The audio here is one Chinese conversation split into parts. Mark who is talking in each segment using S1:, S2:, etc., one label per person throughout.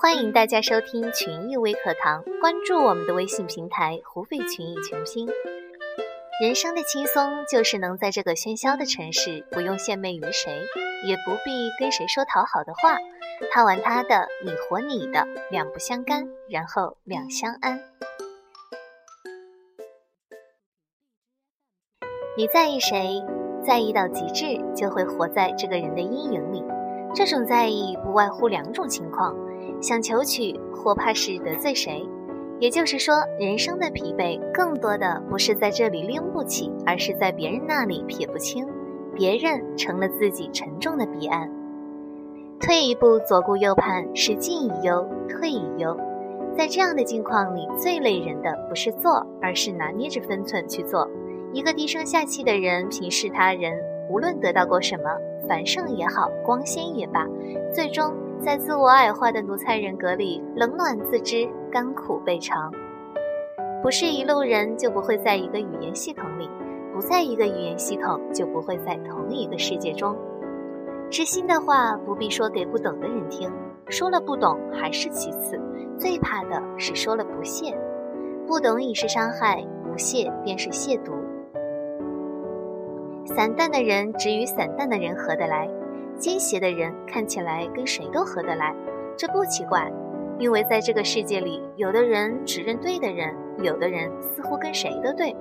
S1: 欢迎大家收听群艺微课堂，关注我们的微信平台“湖北群艺全拼”。人生的轻松就是能在这个喧嚣的城市，不用献媚于谁，也不必跟谁说讨好的话，他玩他的，你活你的，两不相干，然后两相安。你在意谁，在意到极致，就会活在这个人的阴影里。这种在意不外乎两种情况。想求取，或怕是得罪谁，也就是说，人生的疲惫更多的不是在这里拎不起，而是在别人那里撇不清，别人成了自己沉重的彼岸。退一步，左顾右盼，是进亦忧，退亦忧。在这样的境况里，最累人的不是做，而是拿捏着分寸去做。一个低声下气的人，平视他人，无论得到过什么，繁盛也好，光鲜也罢，最终。在自我矮化的奴才人格里，冷暖自知，甘苦备尝。不是一路人，就不会在一个语言系统里；不在一个语言系统，就不会在同一个世界中。知心的话不必说给不懂的人听，说了不懂还是其次，最怕的是说了不屑。不懂已是伤害，不屑便是亵渎。散淡的人只与散淡的人合得来。奸邪的人看起来跟谁都合得来，这不奇怪，因为在这个世界里，有的人只认对的人，有的人似乎跟谁都对，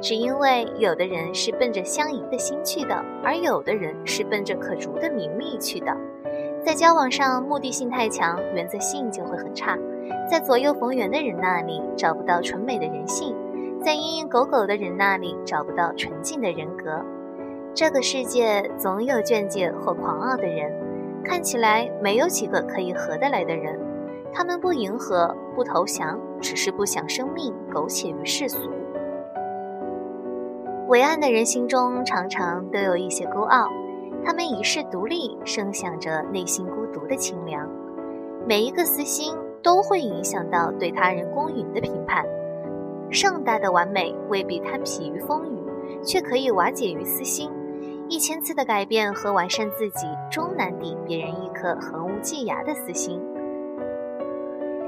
S1: 只因为有的人是奔着相宜的心去的，而有的人是奔着可逐的名利去的。在交往上，目的性太强，原则性就会很差。在左右逢源的人那里找不到纯美的人性，在蝇营狗苟的人那里找不到纯净的人格。这个世界总有倦怠或狂傲的人，看起来没有几个可以合得来的人。他们不迎合，不投降，只是不想生命苟且于世俗。伟岸的人心中常常都有一些孤傲，他们一世独立，声响着内心孤独的清凉。每一个私心都会影响到对他人公允的评判。盛大的完美未必贪疲于风雨，却可以瓦解于私心。一千次的改变和完善自己，终难抵别人一颗横无际涯的私心。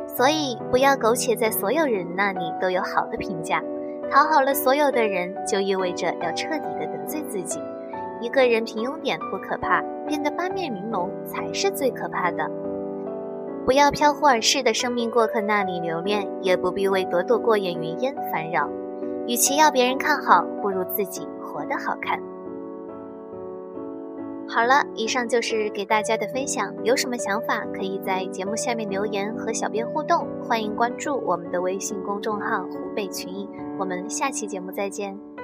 S1: 所以，不要苟且在所有人那里都有好的评价，讨好了所有的人，就意味着要彻底的得罪自己。一个人平庸点不可怕，变得八面玲珑才是最可怕的。不要飘忽而逝的生命过客那里留恋，也不必为朵朵过眼云烟烦扰。与其要别人看好，不如自己活得好看。好了，以上就是给大家的分享。有什么想法，可以在节目下面留言和小编互动。欢迎关注我们的微信公众号“湖北群艺”。我们下期节目再见。